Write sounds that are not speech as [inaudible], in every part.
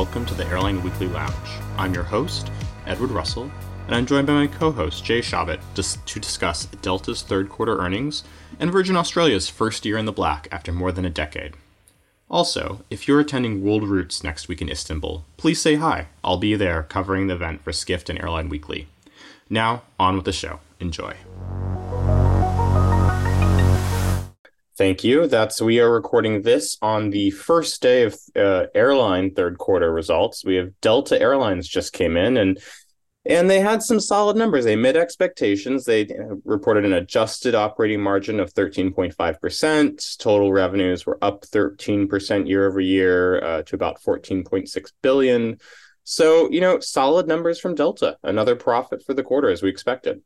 welcome to the Airline Weekly Lounge. I'm your host, Edward Russell, and I'm joined by my co host, Jay Shabat, to discuss Delta's third quarter earnings and Virgin Australia's first year in the black after more than a decade. Also, if you're attending World Routes next week in Istanbul, please say hi. I'll be there covering the event for Skift and Airline Weekly. Now, on with the show. Enjoy. Thank you. That's we are recording this on the first day of uh, airline third quarter results. We have Delta Airlines just came in and and they had some solid numbers. They met expectations. They uh, reported an adjusted operating margin of 13.5%. Total revenues were up 13% year over year uh, to about 14.6 billion. So, you know, solid numbers from Delta. Another profit for the quarter as we expected.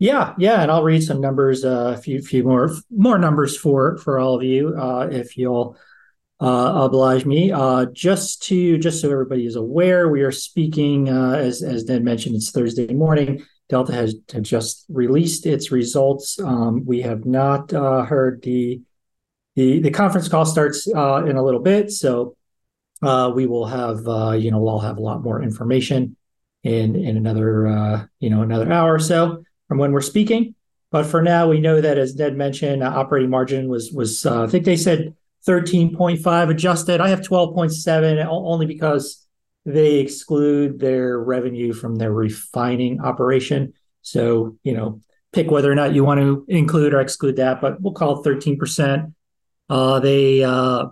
Yeah, yeah, and I'll read some numbers, uh, a few few more more numbers for for all of you, uh, if you'll uh, oblige me. Uh, just to just so everybody is aware, we are speaking uh, as as Ned mentioned. It's Thursday morning. Delta has, has just released its results. Um, we have not heard the the the conference call starts in a little bit, so we will have you know we'll have a lot more information in in another you know another hour or so from when we're speaking. But for now, we know that as Ned mentioned, operating margin was was I think they said 13.5 adjusted. I have 12.7 only because they exclude their revenue from their refining operation. So, you know, pick whether or not you want to include or exclude that, but we'll call it 13%. Uh, they, uh,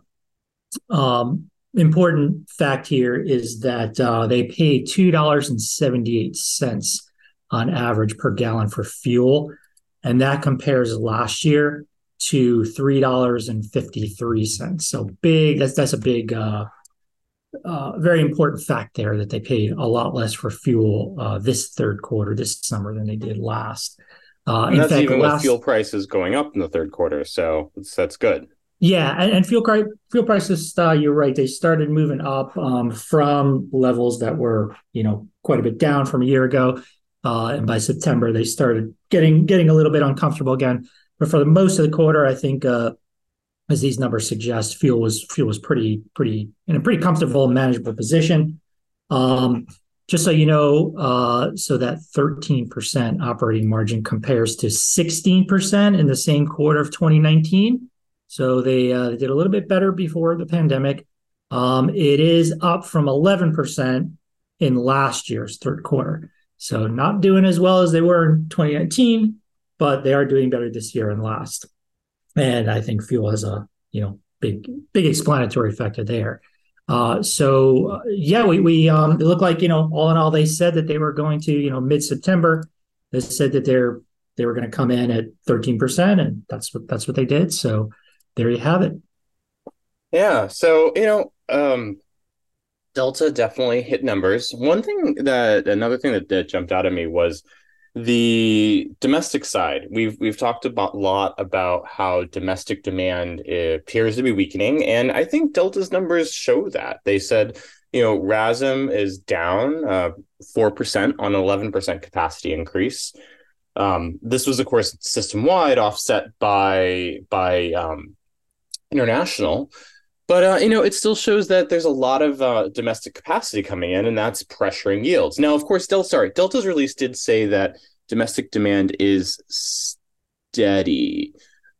um, important fact here is that uh, they pay $2.78 on average per gallon for fuel. And that compares last year to three dollars and fifty three cents. So big. That's that's a big, uh, uh, very important fact there that they paid a lot less for fuel uh, this third quarter this summer than they did last. Uh, and that's fact, even last, with fuel prices going up in the third quarter, so that's good. Yeah, and, and fuel fuel prices, uh, you're right. They started moving up um, from levels that were, you know, quite a bit down from a year ago, uh, and by September they started getting getting a little bit uncomfortable again. But for the most of the quarter, I think, uh, as these numbers suggest, fuel was fuel was pretty pretty in a pretty comfortable, manageable position. Um, just so you know, uh, so that 13% operating margin compares to 16% in the same quarter of 2019. So they, uh, they did a little bit better before the pandemic. Um, it is up from 11% in last year's third quarter. So not doing as well as they were in 2019, but they are doing better this year and last. And I think fuel has a you know big big explanatory factor there. Uh, so uh, yeah, we we um, it looked like you know all in all they said that they were going to you know mid September. They said that they're they were going to come in at thirteen percent, and that's what that's what they did. So there you have it. Yeah. So you know. Um... Delta definitely hit numbers. One thing that another thing that, that jumped out at me was the domestic side. We've we've talked about a lot about how domestic demand appears to be weakening and i think delta's numbers show that. They said you know rasm is down uh, 4% on 11% capacity increase. Um, this was of course system wide offset by by um, international but uh, you know, it still shows that there's a lot of uh, domestic capacity coming in, and that's pressuring yields. Now, of course, Delta, sorry, Delta's release did say that domestic demand is steady,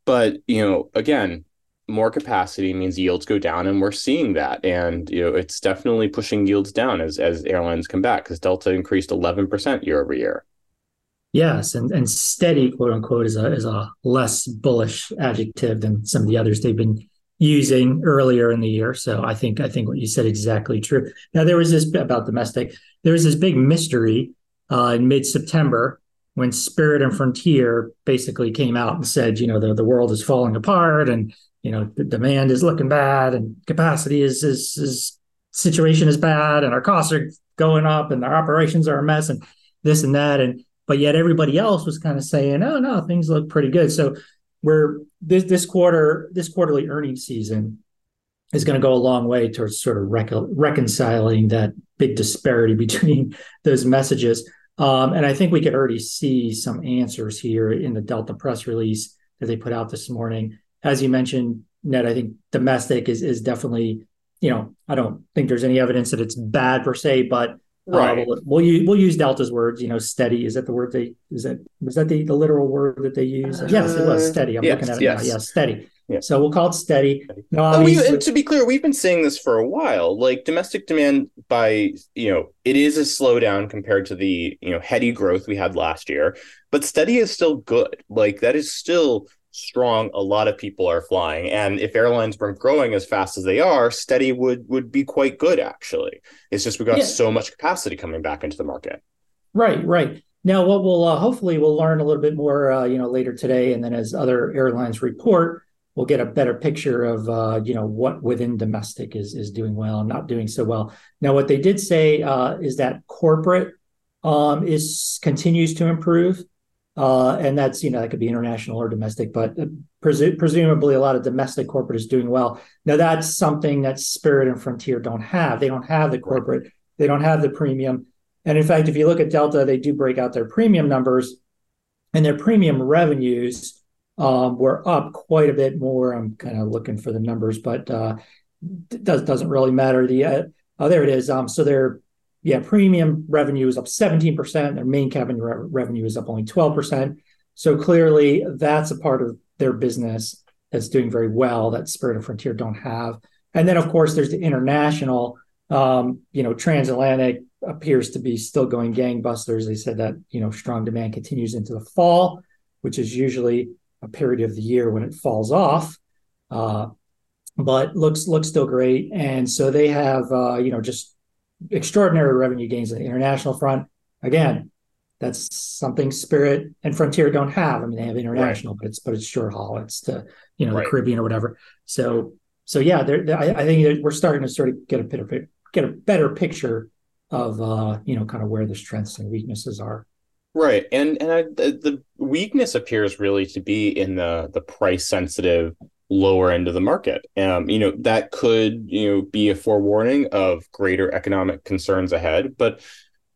but you know, again, more capacity means yields go down, and we're seeing that, and you know, it's definitely pushing yields down as as airlines come back because Delta increased 11% year over year. Yes, and, and steady, quote unquote, is a is a less bullish adjective than some of the others they've been using earlier in the year. So I think I think what you said exactly true. Now there was this about domestic. There was this big mystery uh, in mid September when Spirit and Frontier basically came out and said, you know, the the world is falling apart and you know the demand is looking bad and capacity is is is situation is bad and our costs are going up and our operations are a mess and this and that and but yet everybody else was kind of saying, oh no, things look pretty good. So we're this this quarter this quarterly earnings season is going to go a long way towards sort of rec- reconciling that big disparity [laughs] between those messages. Um, and I think we could already see some answers here in the Delta press release that they put out this morning. As you mentioned, Ned, I think domestic is is definitely you know, I don't think there's any evidence that it's bad per se, but right. Uh, we'll, we'll, use we'll use Delta's words. You know, steady is that the word they is that was that the, the literal word that they use? Uh, yes, it was steady. I'm yes, looking at it yes. now. Yeah, steady. Yeah. So we'll call it steady. No, oh, we, to be clear, we've been saying this for a while. Like domestic demand, by you know, it is a slowdown compared to the you know heady growth we had last year, but steady is still good. Like that is still strong a lot of people are flying. And if airlines weren't growing as fast as they are steady would would be quite good actually. It's just we got yeah. so much capacity coming back into the market. Right right. Now what we'll uh, hopefully we'll learn a little bit more uh, you know later today and then as other airlines report we'll get a better picture of uh, you know what within domestic is is doing well and not doing so well. Now what they did say uh, is that corporate um, is continues to improve uh, and that's, you know, that could be international or domestic, but uh, presu- presumably a lot of domestic corporate is doing well. Now, that's something that Spirit and Frontier don't have. They don't have the corporate, they don't have the premium. And in fact, if you look at Delta, they do break out their premium numbers, and their premium revenues um, were up quite a bit more. I'm kind of looking for the numbers, but uh, does, doesn't really matter. The uh, oh, there it is. Um, so their yeah, premium revenue is up 17%. Their main cabin re- revenue is up only 12%. So clearly, that's a part of their business that's doing very well that Spirit and Frontier don't have. And then, of course, there's the international. Um, you know, transatlantic appears to be still going gangbusters. They said that you know strong demand continues into the fall, which is usually a period of the year when it falls off. Uh, but looks looks still great, and so they have uh, you know just extraordinary revenue gains on the international front. Again, that's something Spirit and Frontier don't have. I mean, they have international, right. but it's but it's short haul. It's the you know right. the Caribbean or whatever. So so yeah, they're, they're, I, I, think we're starting to sort of get a bit of get a better picture of uh, you know kind of where the strengths and weaknesses are. Right, and and I, the, the weakness appears really to be in the the price sensitive lower end of the market. Um, you know, that could, you know, be a forewarning of greater economic concerns ahead. But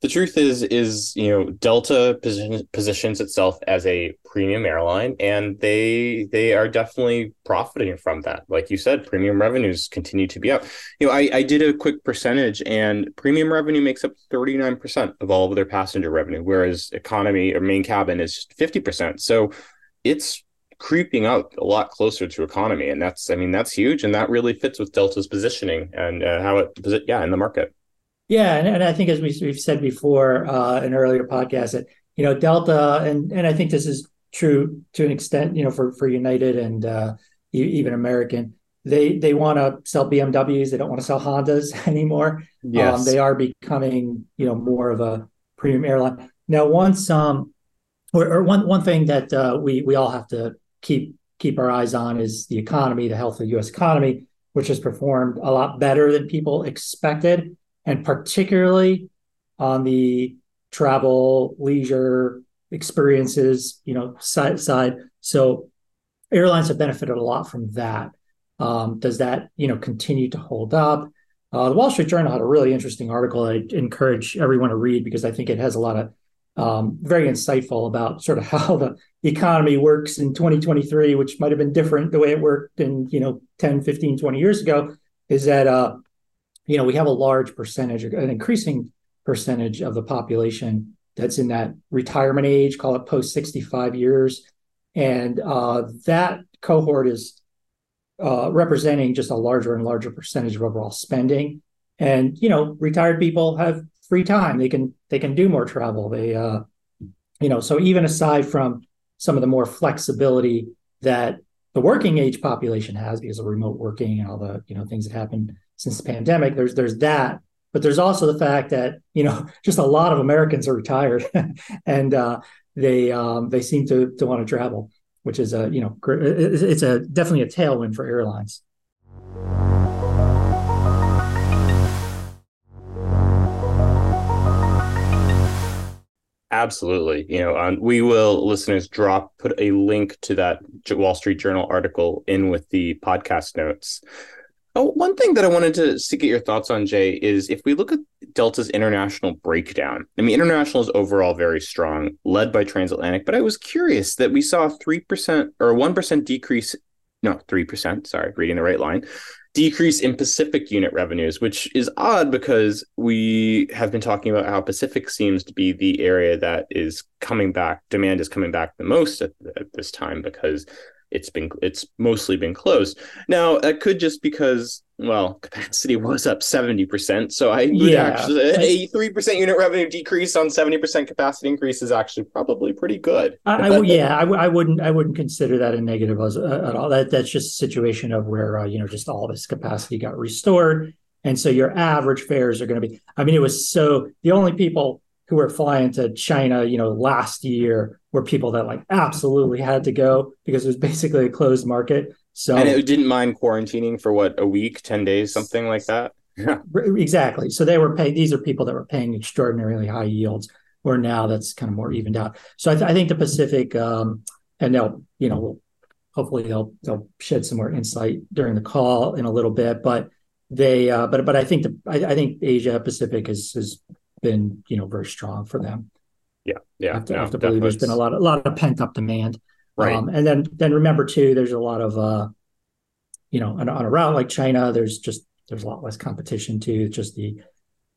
the truth is, is, you know, Delta position, positions itself as a premium airline and they they are definitely profiting from that. Like you said, premium revenues continue to be up. You know, I, I did a quick percentage and premium revenue makes up 39% of all of their passenger revenue, whereas economy or main cabin is 50%. So it's creeping out a lot closer to economy, and that's I mean that's huge, and that really fits with Delta's positioning and uh, how it yeah in the market. Yeah, and, and I think as we, we've said before uh, in earlier podcasts that you know Delta and and I think this is true to an extent you know for for United and uh, even American they they want to sell BMWs they don't want to sell Hondas [laughs] anymore. Yes. Um, they are becoming you know more of a premium airline now. Once um or, or one one thing that uh, we we all have to keep keep our eyes on is the economy, the health of the U.S. economy, which has performed a lot better than people expected, and particularly on the travel, leisure experiences, you know, side side. So airlines have benefited a lot from that. Um, does that, you know, continue to hold up? Uh, the Wall Street Journal had a really interesting article I encourage everyone to read because I think it has a lot of um, very insightful about sort of [laughs] how the economy works in 2023, which might have been different the way it worked in, you know, 10, 15, 20 years ago, is that, uh, you know, we have a large percentage, an increasing percentage of the population that's in that retirement age, call it post 65 years. And uh, that cohort is uh, representing just a larger and larger percentage of overall spending. And, you know, retired people have free time. They can they can do more travel. They uh, you know, so even aside from some of the more flexibility that the working age population has because of remote working and all the you know things that happened since the pandemic, there's there's that. But there's also the fact that you know [laughs] just a lot of Americans are retired, [laughs] and uh, they um, they seem to to want to travel, which is a you know it's a definitely a tailwind for airlines. Absolutely. You know, um, we will listeners drop put a link to that Wall Street Journal article in with the podcast notes. Oh, one thing that I wanted to, to get your thoughts on, Jay, is if we look at Delta's international breakdown. I mean, international is overall very strong, led by transatlantic. But I was curious that we saw a three percent or one percent decrease. No, three percent. Sorry, reading the right line decrease in Pacific unit revenues, which is odd because we have been talking about how Pacific seems to be the area that is coming back. Demand is coming back the most at, at this time because it's been it's mostly been closed. Now that could just because well capacity [laughs] was up seventy percent, so I yeah. actually a three percent unit revenue decrease on seventy percent capacity increase is actually probably pretty good. I, I yeah, I w- I wouldn't I wouldn't consider that a negative as, uh, at all. That that's just a situation of where uh, you know just all this capacity got restored, and so your average fares are going to be. I mean, it was so the only people who were flying to China, you know, last year were people that like absolutely had to go because it was basically a closed market. So and it didn't mind quarantining for what a week, ten days, something like that. Yeah, [laughs] exactly. So they were paying. These are people that were paying extraordinarily high yields. Where now that's kind of more evened out. So I, th- I think the Pacific, um, and they'll, you know, hopefully they'll they'll shed some more insight during the call in a little bit. But they, uh, but but I think the I, I think Asia Pacific is is been you know very strong for them. Yeah, yeah. I have to, no, I have to believe there's been a lot, a lot of pent up demand. Right. Um, and then, then remember too, there's a lot of, uh, you know, on, on, a route like China, there's just there's a lot less competition too. Just the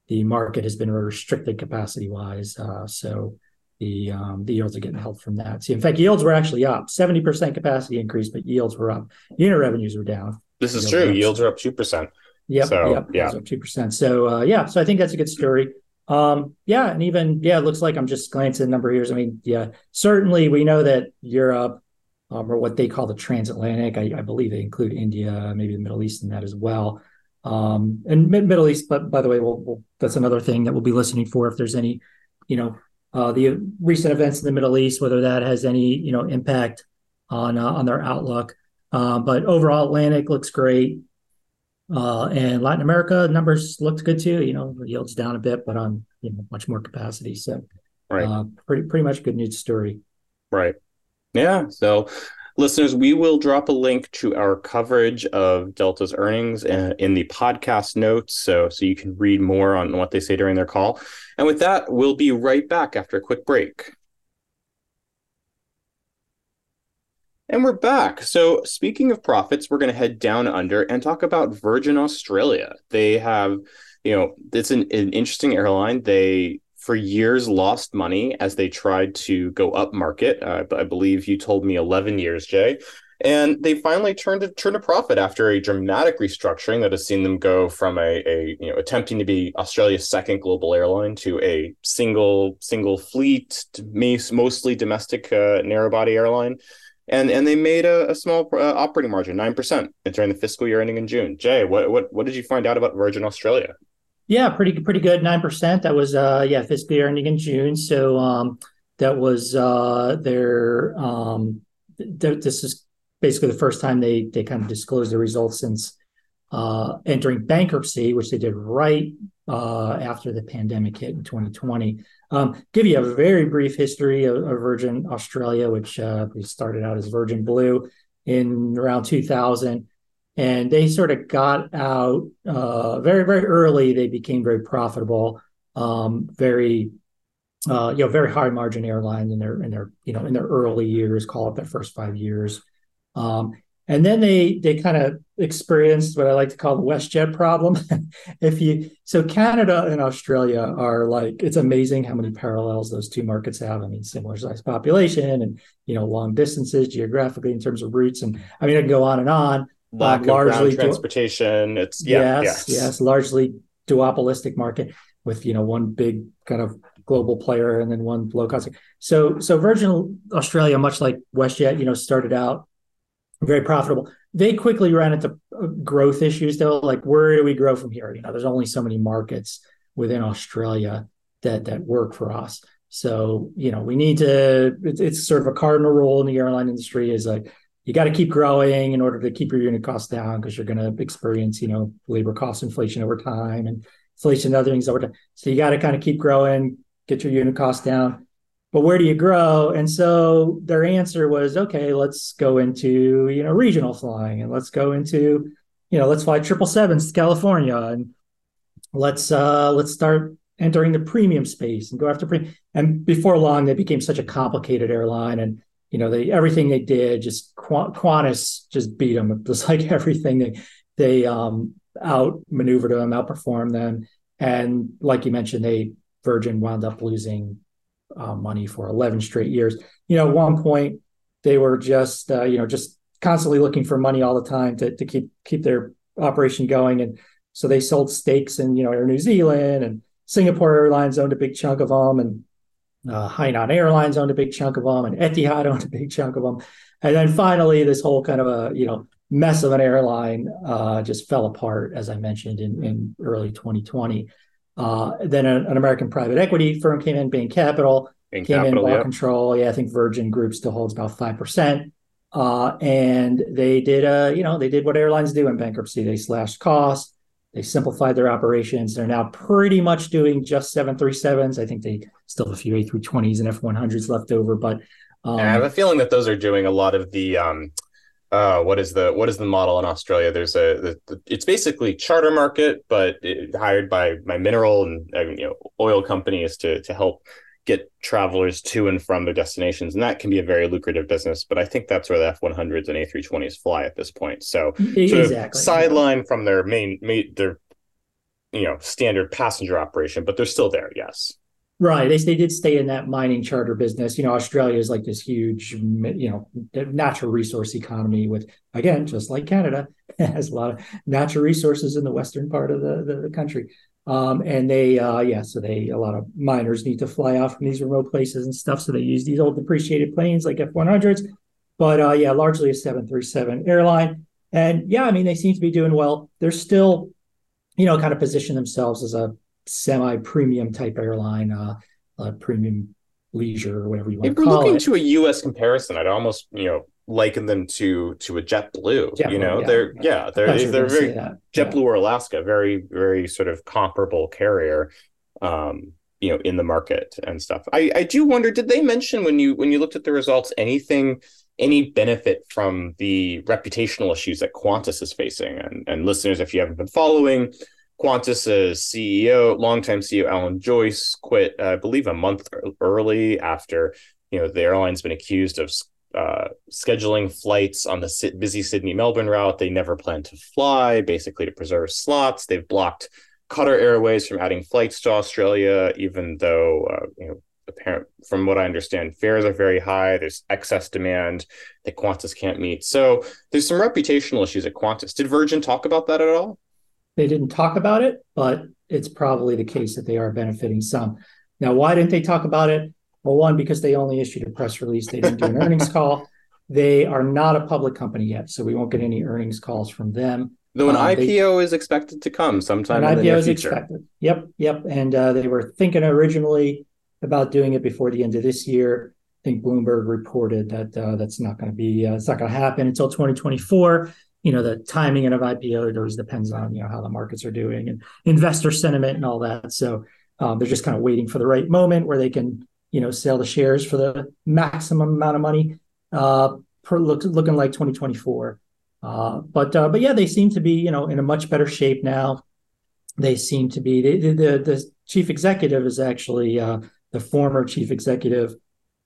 the market has been restricted capacity wise, uh, so the um, the yields are getting help from that. See, in fact, yields were actually up, seventy percent capacity increase, but yields were up. Unit revenues were down. This is yields true. Yields are up two percent. Yep. So, yep. Yeah. Two percent. So uh, yeah. So I think that's a good story. Um, yeah, and even yeah, it looks like I'm just glancing number here. I mean, yeah, certainly we know that Europe, um, or what they call the transatlantic, I, I, believe they include India, maybe the Middle East in that as well. Um, and Mid- Middle East, but by the way, we'll, we'll, that's another thing that we'll be listening for if there's any, you know, uh, the recent events in the Middle East, whether that has any, you know, impact on uh, on their outlook. Uh, but overall, Atlantic looks great. Uh, and Latin America numbers looked good too. You know, yields down a bit, but on you know much more capacity. So, right, uh, pretty pretty much good news story. Right. Yeah. So, listeners, we will drop a link to our coverage of Delta's earnings in, in the podcast notes, so so you can read more on what they say during their call. And with that, we'll be right back after a quick break. And we're back. So, speaking of profits, we're going to head down under and talk about Virgin Australia. They have, you know, it's an, an interesting airline. They, for years, lost money as they tried to go up market. Uh, I believe you told me 11 years, Jay. And they finally turned to turn a profit after a dramatic restructuring that has seen them go from a, a you know attempting to be Australia's second global airline to a single single fleet, mostly domestic uh, narrow body airline and and they made a, a small uh, operating margin, nine percent, during the fiscal year ending in June. Jay, what what what did you find out about Virgin Australia? Yeah, pretty pretty good, nine percent. That was uh yeah fiscal year ending in June. So um that was uh their um th- this is basically the first time they they kind of disclosed the results since uh entering bankruptcy, which they did right uh after the pandemic hit in 2020. Um, give you a very brief history of, of Virgin Australia, which uh, we started out as Virgin Blue in around 2000. And they sort of got out uh, very, very early. They became very profitable, um, very, uh, you know, very high margin airline in their in their you know in their early years, call it their first five years. Um, and then they they kind of experienced what I like to call the WestJet problem. [laughs] if you so Canada and Australia are like it's amazing how many parallels those two markets have. I mean, similar size population and you know long distances geographically in terms of routes, and I mean I can go on and on. Lack um, largely transportation. it's yeah, yes, yes, yes, largely duopolistic market with you know one big kind of global player and then one low cost. So so Virgin Australia, much like WestJet, you know, started out very profitable. They quickly ran into uh, growth issues though. Like, where do we grow from here? You know, there's only so many markets within Australia that that work for us. So, you know, we need to. It's, it's sort of a cardinal rule in the airline industry is like you got to keep growing in order to keep your unit costs down because you're going to experience, you know, labor cost inflation over time and inflation and other things over time. So you got to kind of keep growing, get your unit costs down but where do you grow? And so their answer was, okay, let's go into you know regional flying, and let's go into you know let's fly triple sevens to California, and let's uh, let's start entering the premium space and go after premium. And before long, they became such a complicated airline, and you know they everything they did just Qantas just beat them. It was [laughs] like everything they they um, outmaneuvered them, outperformed them, and like you mentioned, they Virgin wound up losing uh, money for 11 straight years. You know, at one point they were just uh, you know just constantly looking for money all the time to to keep keep their operation going, and so they sold stakes in you know Air New Zealand and Singapore Airlines owned a big chunk of them, and uh, Hainan Airlines owned a big chunk of them, and Etihad [laughs] owned a big chunk of them, and then finally this whole kind of a you know mess of an airline uh, just fell apart, as I mentioned in, in early 2020. Uh, then a, an American private equity firm came in, Bain Capital, Bain came Capital, in, bought control. Yeah, I think Virgin Group still holds about five percent. Uh, and they did, uh, you know, they did what airlines do in bankruptcy. They slashed costs. They simplified their operations. They're now pretty much doing just 737s. I think they still have a few A320s and F100s left over, but um, I have a feeling that those are doing a lot of the um, uh, what is the what is the model in Australia? There's a the, the, it's basically charter market, but it, hired by my mineral and you know oil companies to to help get travelers to and from their destinations, and that can be a very lucrative business. But I think that's where the F one hundreds and A three twenties fly at this point. So exactly. sideline from their main, main their you know standard passenger operation, but they're still there. Yes. Right. They, they did stay in that mining charter business. You know, Australia is like this huge, you know, natural resource economy with, again, just like Canada, [laughs] has a lot of natural resources in the western part of the, the, the country. Um, and they, uh, yeah, so they, a lot of miners need to fly off from these remote places and stuff. So they use these old depreciated planes like F 100s. But uh, yeah, largely a 737 airline. And yeah, I mean, they seem to be doing well. They're still, you know, kind of position themselves as a semi-premium type airline, uh, uh, premium leisure or whatever you want if to call it. If we're looking to a U.S. comparison, I'd almost you know liken them to to a JetBlue. JetBlue you know, yeah. they're yeah, they're they're very JetBlue yeah. or Alaska, very very sort of comparable carrier. Um, you know, in the market and stuff. I I do wonder, did they mention when you when you looked at the results anything? any benefit from the reputational issues that Qantas is facing. And, and listeners, if you haven't been following, Qantas' CEO, longtime CEO Alan Joyce, quit, uh, I believe, a month early after you know the airline's been accused of uh, scheduling flights on the busy Sydney Melbourne route. They never plan to fly, basically to preserve slots. They've blocked Qatar Airways from adding flights to Australia, even though uh, you know apparent from what I understand, fares are very high. There's excess demand that Qantas can't meet. So there's some reputational issues at Qantas. Did Virgin talk about that at all? They didn't talk about it, but it's probably the case that they are benefiting some. Now, why didn't they talk about it? Well, one, because they only issued a press release, they didn't do an earnings call. They are not a public company yet, so we won't get any earnings calls from them. Though an um, IPO they, is expected to come sometime in the near future. Expected. Yep, yep. And uh, they were thinking originally about doing it before the end of this year. I think Bloomberg reported that uh, that's not going to be uh, it's not going to happen until 2024 you know the timing of IPO it always depends on you know how the markets are doing and investor sentiment and all that. So um, they're just kind of waiting for the right moment where they can you know sell the shares for the maximum amount of money. Uh, per, look, looking like 2024. Uh, but uh, but yeah, they seem to be you know in a much better shape now. They seem to be the the, the chief executive is actually uh, the former chief executive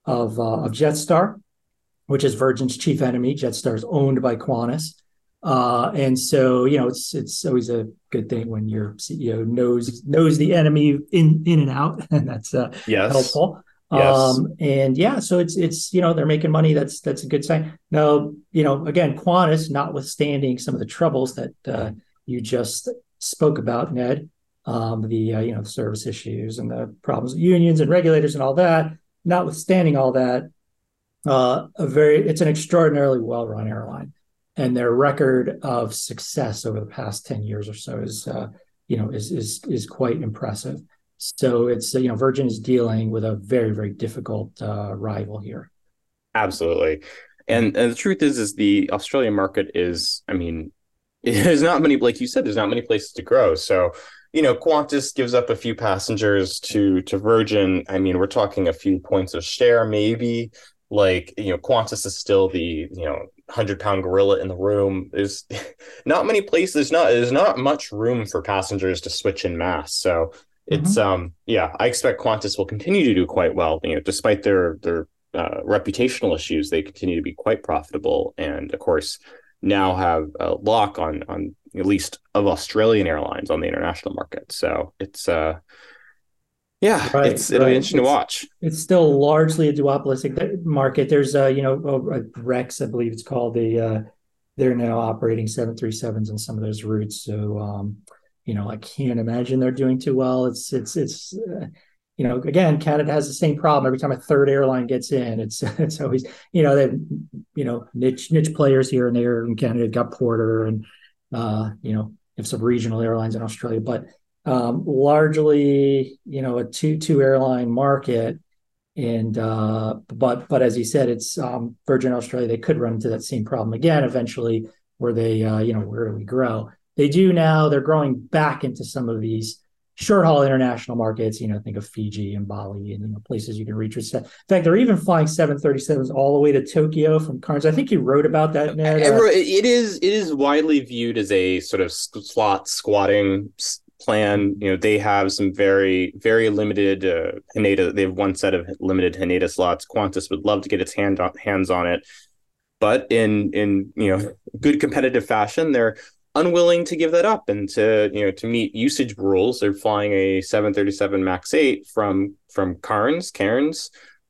of uh, of Jetstar, which is Virgin's chief enemy. Jetstar is owned by Qantas. Uh, and so, you know, it's it's always a good thing when your CEO knows knows the enemy in in and out, [laughs] and that's uh, yes. helpful. Yes. Um, and yeah, so it's it's you know they're making money. That's that's a good sign. Now, you know, again, Qantas, notwithstanding some of the troubles that uh, you just spoke about, Ned, um, the uh, you know the service issues and the problems with unions and regulators and all that. Notwithstanding all that, uh, a very it's an extraordinarily well run airline and their record of success over the past 10 years or so is uh, you know is is is quite impressive. So it's you know virgin is dealing with a very very difficult uh, rival here. Absolutely. And, and the truth is is the australian market is i mean [laughs] there's not many like you said there's not many places to grow. So you know qantas gives up a few passengers to to virgin. I mean we're talking a few points of share maybe like you know qantas is still the you know 100 pound gorilla in the room there's [laughs] not many places not there's not much room for passengers to switch in mass so it's mm-hmm. um yeah i expect qantas will continue to do quite well you know despite their their uh, reputational issues they continue to be quite profitable and of course now have a lock on on at least of Australian airlines on the international market. So it's uh, yeah, right, it's it'll right. be interesting it's, to watch. It's still largely a duopolistic market. There's a you know, a Rex, I believe it's called. The uh, they're now operating 737s on some of those routes. So um, you know, I can't imagine they're doing too well. It's it's it's uh, you know, again, Canada has the same problem. Every time a third airline gets in, it's [laughs] it's always you know they you know niche niche players here and there in Canada. Got Porter and uh, you know have some regional airlines in Australia, but um, largely you know a two two airline market. And uh, but but as you said, it's um, Virgin Australia. They could run into that same problem again eventually, where they uh, you know where do we grow? They do now. They're growing back into some of these short haul international markets. You know, think of Fiji and Bali and you know places you can reach. In fact, they're even flying 737s all the way to Tokyo from Cairns. I think you wrote about that, Ned. It is it is widely viewed as a sort of slot squatting plan. You know, they have some very very limited uh, Haneda. They have one set of limited Haneda slots. Qantas would love to get its hand on, hands on it. But in in you know [laughs] good competitive fashion, they're unwilling to give that up and to you know to meet usage rules they're flying a 737 max 8 from from Cairns Cairns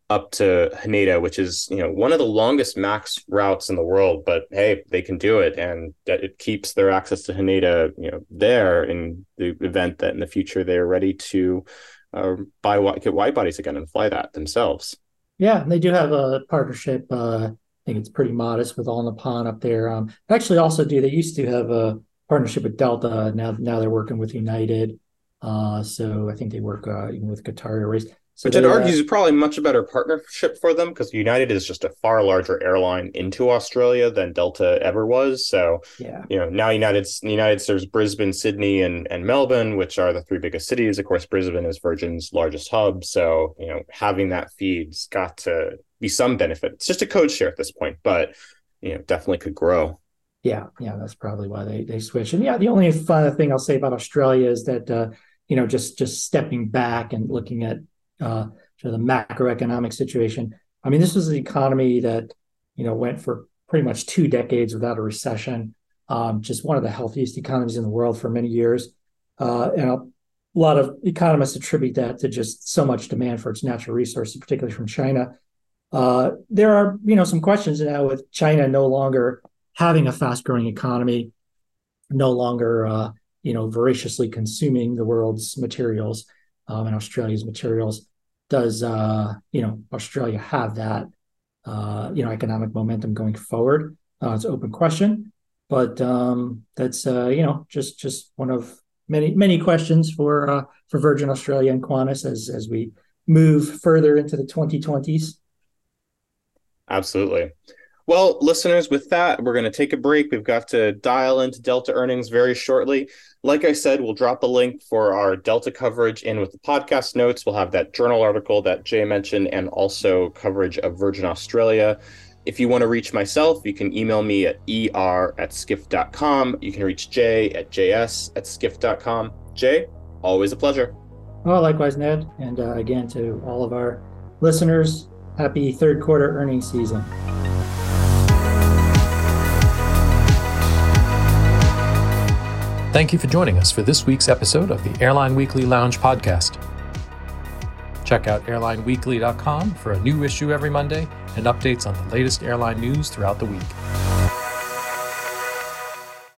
up to Haneda which is you know one of the longest max routes in the world but hey they can do it and it keeps their access to Haneda you know there in the event that in the future they're ready to uh, buy get wide bodies again and fly that themselves yeah they do have a partnership uh I think it's pretty modest with All Nippon up there. Um, actually, also do they used to have a partnership with Delta. Now, now they're working with United. Uh, so I think they work uh, even with Qatar Airways. So Which I'd uh, argue is probably much a better partnership for them because United is just a far larger airline into Australia than Delta ever was. So, yeah. you know, now United United serves Brisbane, Sydney, and and Melbourne, which are the three biggest cities. Of course, Brisbane is Virgin's largest hub. So, you know, having that feed's got to be some benefit. It's just a code share at this point, but you know, definitely could grow. Yeah, yeah, that's probably why they they switch. And yeah, the only fun thing I'll say about Australia is that uh, you know just just stepping back and looking at uh, the macroeconomic situation. I mean, this was an economy that you know went for pretty much two decades without a recession. Um, just one of the healthiest economies in the world for many years, uh, and a lot of economists attribute that to just so much demand for its natural resources, particularly from China. Uh, there are, you know, some questions now with China no longer having a fast-growing economy, no longer, uh, you know, voraciously consuming the world's materials um, and Australia's materials. Does uh, you know Australia have that uh, you know economic momentum going forward? Uh, it's an open question, but um, that's uh, you know just just one of many many questions for uh, for Virgin Australia and Qantas as as we move further into the 2020s. Absolutely. Well, listeners, with that, we're going to take a break. We've got to dial into Delta earnings very shortly. Like I said, we'll drop a link for our Delta coverage in with the podcast notes. We'll have that journal article that Jay mentioned and also coverage of Virgin Australia. If you want to reach myself, you can email me at er at skift.com. You can reach Jay at js at skift.com. Jay, always a pleasure. Well, likewise, Ned. And uh, again, to all of our listeners, happy third quarter earnings season. Thank you for joining us for this week's episode of the Airline Weekly Lounge podcast. Check out airlineweekly.com for a new issue every Monday and updates on the latest airline news throughout the week.